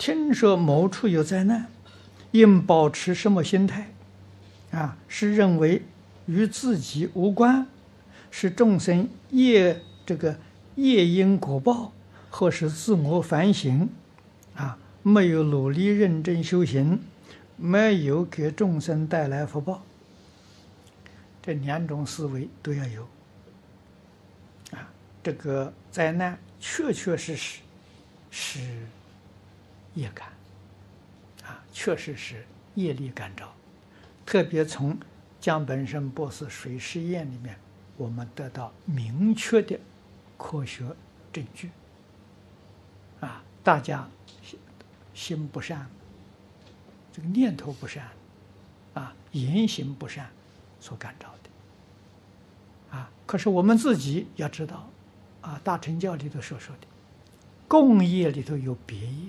听说某处有灾难，应保持什么心态？啊，是认为与自己无关，是众生业这个业因果报，或是自我反省？啊，没有努力认真修行，没有给众生带来福报。这两种思维都要有。啊，这个灾难确确实实是。业感，啊，确实是业力感召。特别从江本胜博士水实验里面，我们得到明确的科学证据。啊，大家心心不善，这个念头不善，啊，言行不善，所感召的。啊，可是我们自己要知道，啊，大乘教里头所说的，共业里头有别业。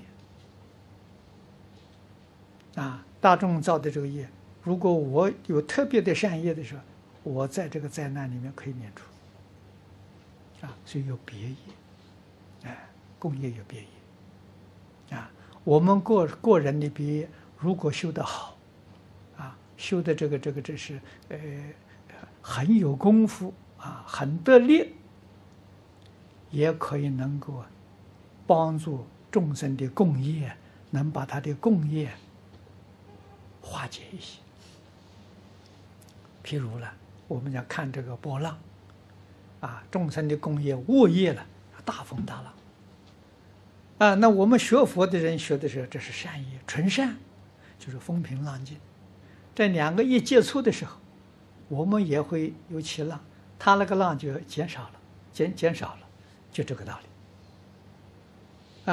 啊，大众造的这个业，如果我有特别的善业的时候，我在这个灾难里面可以免除。啊，所以有别业，哎，共业有别业。啊，我们个个人的别业，如果修得好，啊，修的这个这个这是呃很有功夫啊，很得力，也可以能够帮助众生的共业，能把他的共业。化解一些，譬如呢，我们要看这个波浪，啊，众生的工业恶业了，大风大浪，啊，那我们学佛的人学的时候，这是善业，纯善，就是风平浪静。这两个一接触的时候，我们也会有起浪，他那个浪就减少了，减减少了，就这个道理。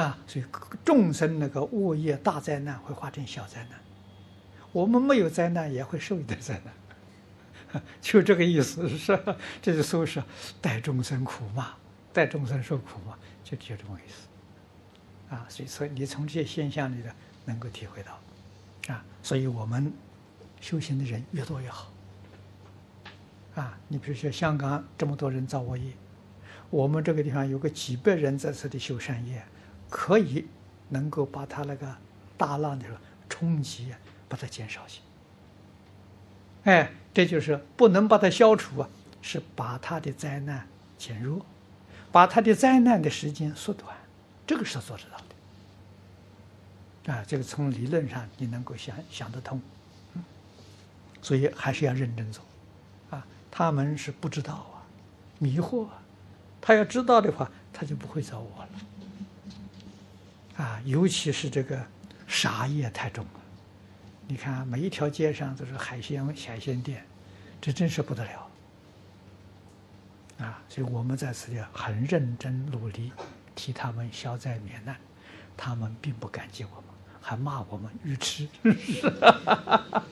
啊，所以众生那个恶业大灾难会化成小灾难。我们没有灾难，也会受一点灾难，就这个意思是？这就说是带众生苦嘛，带众生受苦嘛，就就这么意思。啊，所以说你从这些现象里头能够体会到，啊，所以我们修行的人越多越好。啊，你比如说香港这么多人造恶业，我们这个地方有个几百人在这里修善业，可以能够把他那个大浪的冲击。把它减少些，哎，这就是不能把它消除啊，是把它的灾难减弱，把它的灾难的时间缩短，这个是做得到的。啊，这个从理论上你能够想想得通，嗯，所以还是要认真做，啊，他们是不知道啊，迷惑啊，他要知道的话，他就不会找我了，啊，尤其是这个杀业太重。你看，每一条街上都是海鲜海鲜店，这真是不得了啊！所以我们在此地很认真努力替他们消灾免难，他们并不感激我们，还骂我们愚痴。